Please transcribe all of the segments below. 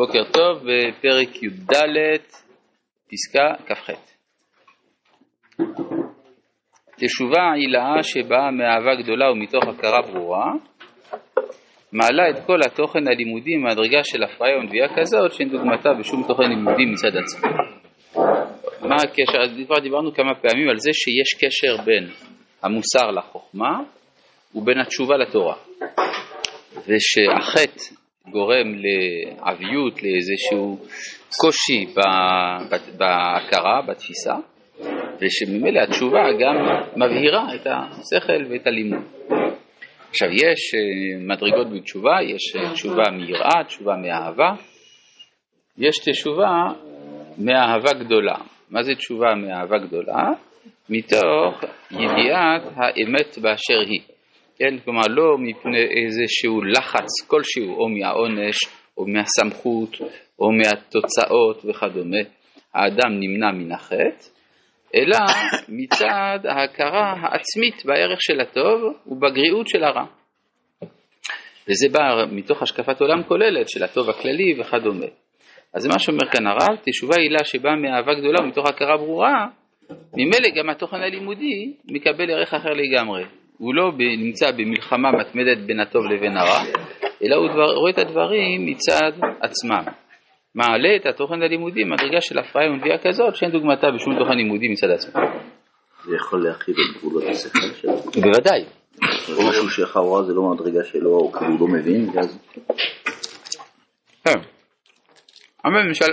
בוקר טוב, בפרק י"ד, פסקה כ"ח. תשובה עילאה שבאה מאהבה גדולה ומתוך הכרה ברורה, מעלה את כל התוכן הלימודי מהדרגה של הפריה ונביאה כזאת שאין דוגמתה בשום תוכן לימודי מצד עצמו. מה הקשר? כבר דיברנו כמה פעמים על זה שיש קשר בין המוסר לחוכמה ובין התשובה לתורה. ושהחטא גורם לעביות, לאיזשהו קושי בהכרה, בתפיסה, ושממילא התשובה גם מבהירה את השכל ואת הלימוד. עכשיו יש אה, מדרגות בתשובה, יש אה, תשובה מיראה, תשובה מאהבה, יש תשובה מאהבה גדולה. מה זה תשובה מאהבה גדולה? מתוך ידיעת האמת באשר היא. כן? כלומר לא מפני איזשהו לחץ כלשהו, או מהעונש, או מהסמכות, או מהתוצאות וכדומה, האדם נמנע מן החטא, אלא מצד ההכרה העצמית בערך של הטוב ובגריעות של הרע. וזה בא מתוך השקפת עולם כוללת של הטוב הכללי וכדומה. אז מה שאומר כאן הרב, תשובה עילה שבאה מאהבה גדולה ומתוך הכרה ברורה, ממילא גם התוכן הלימודי מקבל ערך אחר לגמרי. הוא לא נמצא במלחמה מתמדת בין הטוב לבין הרע, אלא הוא דבר, רואה את הדברים מצד עצמם. מעלה את התוכן הלימודי מדרגה של הפריה ונביאה כזאת שאין דוגמתה בשום תוכן לימודי מצד עצמו. זה יכול להרחיב את גבולות השכל שלו? בוודאי. משהו שלכאורה זה לא מדרגה שלו, או כאילו לא מבין, ואז... כן. אבל למשל,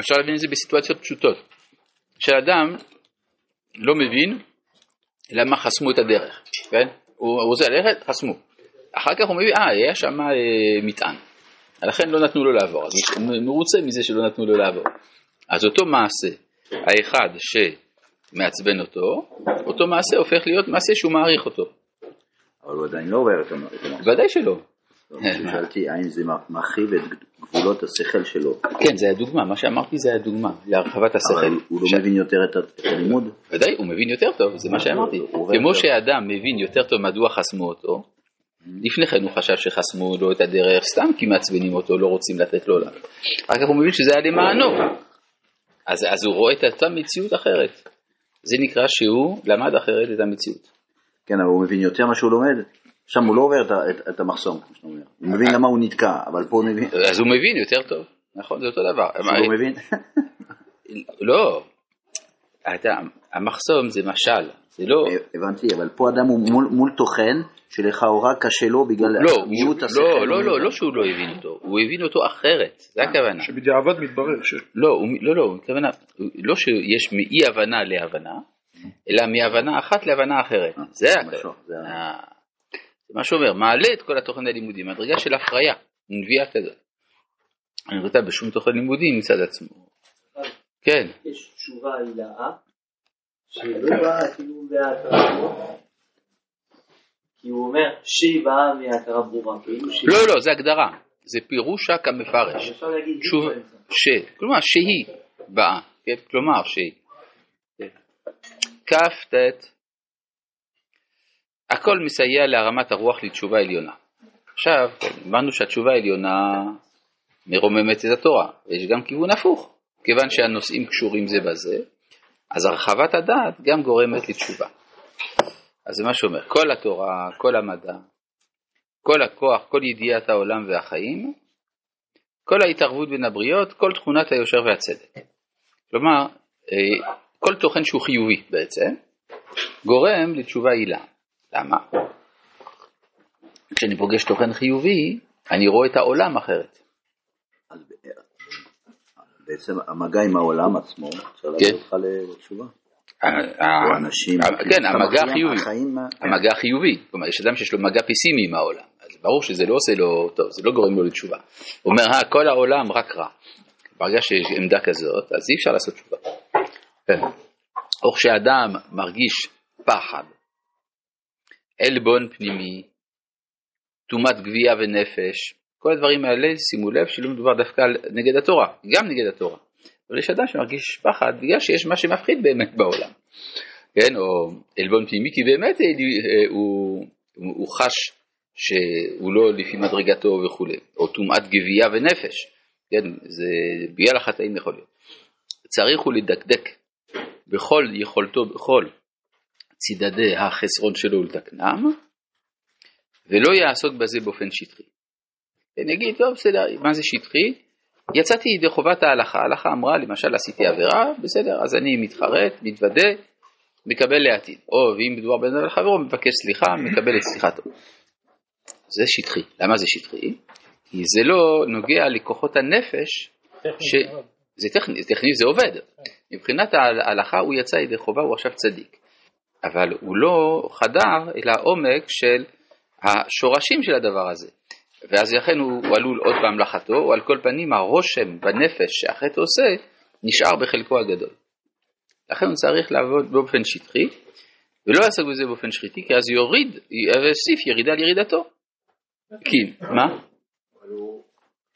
אפשר להבין את זה בסיטואציות פשוטות. כשאדם לא מבין למה חסמו את הדרך, כן? הוא רוצה ללכת, חסמו. אחר כך הוא מבין, אה, היה שם אה, מטען. לכן לא נתנו לו לעבור, אז הוא מרוצה מזה שלא נתנו לו לעבור. אז אותו מעשה, האחד שמעצבן אותו, אותו מעשה הופך להיות מעשה שהוא מעריך אותו. אבל הוא עדיין לא עובר את המעשה. ודאי שלא. שאלתי האם זה מרחיב את גבולות השכל שלו. כן, זה הדוגמה, מה שאמרתי זה הדוגמה, להרחבת השכל. אבל הוא לא מבין יותר את הלימוד? ודאי, הוא מבין יותר טוב, זה מה שאמרתי. כמו שאדם מבין יותר טוב מדוע חסמו אותו, לפני כן הוא חשב שחסמו לו את הדרך סתם כי מעצבנים אותו, לא רוצים לתת לו לעבור. אחר כך הוא מבין שזה היה למענו. אז, אז הוא רואה את אותה מציאות אחרת. זה נקרא שהוא למד אחרת את המציאות. כן, אבל הוא מבין יותר מה שהוא לומד. שם הוא לא עובר את, את, את המחסום, כמו שאתה אומר. הוא מבין למה הוא נתקע, אבל פה הוא מבין. אז הוא מבין יותר טוב, נכון? זה אותו דבר. הוא מבין? לא. אתה, המחסום זה משל, זה לא... הבנתי, אבל פה אדם הוא מול, מול תוכן שלכאורה קשה לו בגלל לא, מיעוט השכל. לא, לא, לא, לא שהוא לא הבין אותו, הוא הבין אותו אחרת, זה הכוונה. שבדיעבד מתברר ש... לא, לא, לא, הכוונה, לא שיש מאי הבנה להבנה, אלא מהבנה אחת להבנה אחרת. זה הכוונה. זה מה שאומר, מעלה את כל התוכן הלימודי, מדרגה של הפריה, נביאה כזאת. אני רואה אותה בשום תוכן לימודי מצד עצמו. כן. יש תשובה הילאה, שלא באה כאילו בהכרה כי הוא אומר שהיא באה מהכרה ברורה, כאילו. לא, לא, זה הגדרה, זה פירושה כמפרש. אפשר להגיד ש, כלומר שהיא באה, כן? כלומר שהיא. כ"ט הכל מסייע להרמת הרוח לתשובה עליונה. עכשיו, אמרנו שהתשובה העליונה מרוממת את התורה, ויש גם כיוון הפוך, כיוון שהנושאים קשורים זה בזה, אז הרחבת הדעת גם גורמת לתשובה. אז זה מה שאומר, כל התורה, כל המדע, כל הכוח, כל ידיעת העולם והחיים, כל ההתערבות בין הבריות, כל תכונת היושר והצדק. כלומר, אה, כל תוכן שהוא חיובי בעצם, גורם לתשובה עילה. למה? כשאני פוגש תוכן חיובי, אני רואה את העולם אחרת. בעצם המגע עם העולם עצמו, אפשר כן. אותך לתשובה. אנשים, כן, המגע החיובי, החיים- המגע החיובי, כלומר יש אדם שיש לו מגע פסימי עם העולם, אז ברור שזה לא עושה לו טוב, זה לא גורם לו לתשובה. הוא אומר, אה, כל העולם רק רע. ברגע שיש עמדה כזאת, אז אי אפשר לעשות תשובה. כן. או כשאדם מרגיש פחד, עלבון פנימי, טומאת גבייה ונפש, כל הדברים האלה, שימו לב שלא מדובר דווקא על נגד התורה, גם נגד התורה. אבל יש אדם שמרגיש פחד בגלל שיש מה שמפחיד באמת בעולם. כן, או עלבון פנימי, כי באמת אה, הוא, הוא, הוא חש שהוא לא לפי מדרגתו וכולי, או טומאת גבייה ונפש, כן, זה ביאה לחטאים יכול להיות. צריך הוא לדקדק בכל יכולתו, בכל צידדי החסרון שלו ולתקנם, ולא יעסוק בזה באופן שטחי. אני אגיד, טוב, בסדר, מה זה שטחי? יצאתי ידי חובת ההלכה, ההלכה אמרה, למשל עשיתי עבירה, בסדר, אז אני מתחרט, מתוודה, מקבל לעתיד. או ואם מדובר בין אדם לחברו, מבקש סליחה, מקבל את סליחתו. זה שטחי. למה זה שטחי? כי זה לא נוגע לכוחות הנפש, ש... זה טכני, טכני זה עובד. מבחינת ההלכה הוא יצא ידי חובה, הוא עכשיו צדיק. אבל הוא לא חדר אל העומק של השורשים של הדבר הזה. ואז לכן הוא, הוא עלול עוד פעם לחטוא, או על כל פנים הרושם בנפש שהחטא עושה, נשאר בחלקו הגדול. לכן הוא צריך לעבוד באופן שטחי, ולא יעסוק בזה באופן שחיתי, כי אז יוריד, יוסיף ירידה על ירידתו. כי, מה?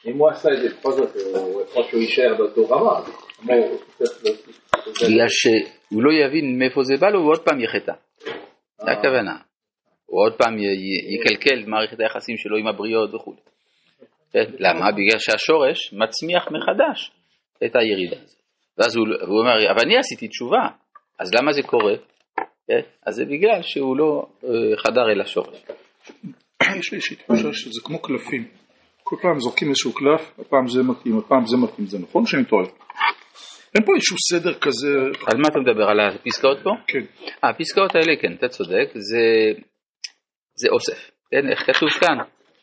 אם הוא עשה את זה בכל זאת, הוא יכול שהוא יישאר באותו רמה, בגלל שהוא לא יבין מאיפה זה בא לו, הוא עוד פעם יחטא. זה הכוונה. הוא עוד פעם יקלקל את מערכת היחסים שלו עם הבריות וכו'. כן? למה? בגלל שהשורש מצמיח מחדש את הירידה הזאת. ואז הוא, הוא אומר, אבל אני עשיתי תשובה, אז למה זה קורה? כן? אז זה בגלל שהוא לא אה, חדר אל השורש. יש לי איזושהי תחושה שזה כמו קלפים. כל פעם זורקים איזשהו קלף, הפעם זה מתאים, הפעם זה מתאים, זה נכון שאני טועה? אין פה איזשהו סדר כזה... על מה אתה מדבר? על הפסקאות פה? כן. הפסקאות האלה, כן, אתה צודק, זה, זה אוסף. כן, איך כתוב כאן?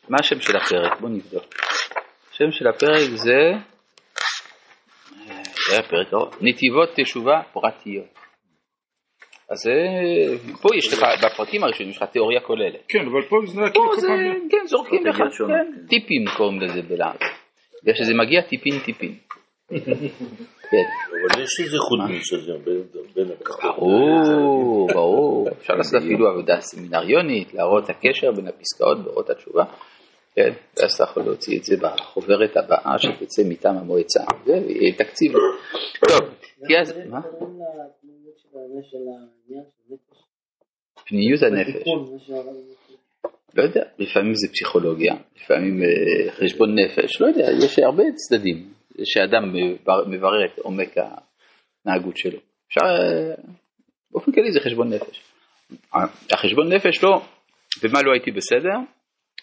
מה השם של הפרק? בוא נבדוק. השם של הפרק זה... זה הפרק ארוך. נתיבות תשובה פרטיות. אז אה, פה יש לך, בפרקים הראשונים יש לך תיאוריה כוללת. כן, אבל פה זה פה זה. כן, זורקים לך, כן. טיפים קוראים לזה בלעז. בגלל שזה מגיע טיפין טיפין. כן, אבל יש איזה חודש הזה בין- הכחול. ברור, ברור. אפשר לעשות אפילו עבודה סמינריונית, להראות את הקשר בין הפסקאות באורות התשובה. כן, ואז אתה יכול להוציא את זה בחוברת הבאה שתצא מטעם המועצה. זה יהיה תקציב. טוב, כי אז, מה? פניות הנפש. לא יודע, לפעמים זה פסיכולוגיה, לפעמים אה, חשבון נפש, לא יודע, יש הרבה צדדים שאדם מבר- מברר את עומק ההתנהגות שלו. אפשר, אה, באופן כללי זה חשבון נפש. החשבון נפש לא, במה לא הייתי בסדר,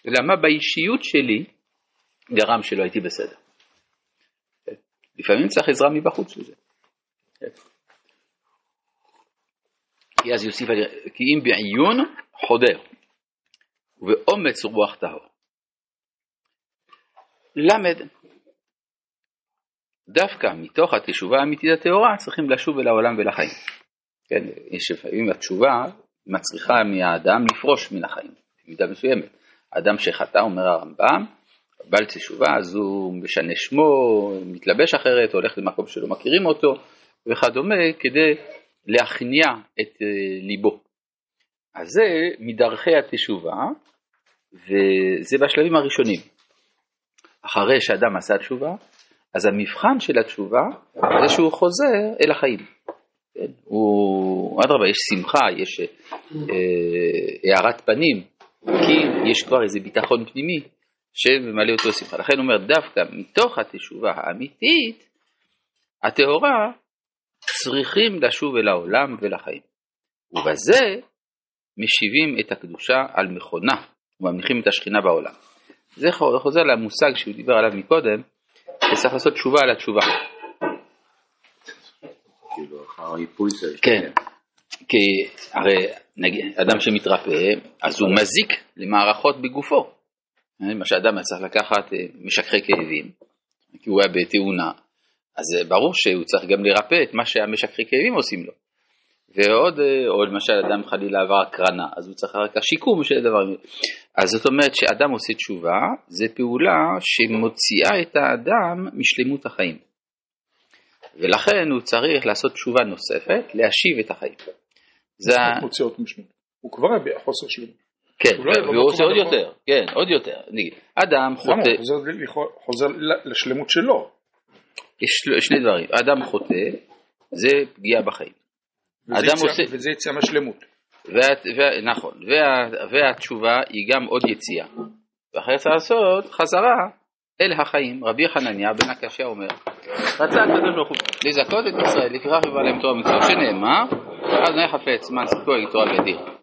אלא מה באישיות שלי גרם שלא הייתי בסדר. לפעמים צריך עזרה מבחוץ לזה. כי אז יוסיף, כי אם בעיון חודר. ובאומץ רוח טהור. למד, דווקא מתוך התשובה האמיתית הטהורה צריכים לשוב אל העולם ולחיים. כן, יש לפעמים התשובה מצריכה מהאדם לפרוש מן החיים, במידה מסוימת. אדם שחטא, אומר הרמב"ם, בעל תשובה, אז הוא משנה שמו, מתלבש אחרת, הולך למקום שלא מכירים אותו, וכדומה, כדי להכניע את אה, ליבו. אז זה מדרכי התשובה, וזה בשלבים הראשונים. אחרי שאדם עשה תשובה, אז המבחן של התשובה זה שהוא חוזר אל החיים. כן? הוא, אדרבה, יש שמחה, יש אה, הארת פנים, כי יש כבר איזה ביטחון פנימי שממלא אותו שמחה. לכן הוא אומר, דווקא מתוך התשובה האמיתית, הטהורה, צריכים לשוב אל העולם ולחיים. ובזה משיבים את הקדושה על מכונה וממליכים את השכינה בעולם. זה חוזר למושג שהוא דיבר עליו מקודם, שצריך לעשות תשובה על התשובה. כאילו. כן, כי הרי נגיד, אדם שמתרפא, אז הוא מזיק למערכות בגופו. מה שאדם היה צריך לקחת אה, משככי כאבים, כי הוא היה בתאונה, אז אה, ברור שהוא צריך גם לרפא את מה שהמשככי כאבים עושים לו. ועוד, אה, או למשל אדם חלילה עבר הקרנה, אז הוא צריך רק השיקום של הדבר. אז זאת אומרת שאדם עושה תשובה, זה פעולה שמוציאה את האדם משלמות החיים. ולכן הוא צריך לעשות תשובה נוספת, להשיב את החיים. זה. מוציא אותו משנות. הוא כבר היה בחוסר שלמות. כן, לא והוא עושה עוד יותר, כן, עוד יותר. נגיד, אדם? חוטא, חוזר לשלמות שלו. יש שני דברים, אדם חוטא, זה פגיעה בחיים. אדם עושה- וזה יציאה מהשלמות. נכון, וה, והתשובה היא גם עוד יציאה. ואחרי זה לעשות חזרה אל החיים. רבי חנניה בן הקשיא אומר, רצה הקדוש ברוך הוא לזכות את ישראל, לקרח ובעליהם תורה ומצוות, שנאמר, אז נהיה חפץ זמן סיפור תורה ודין.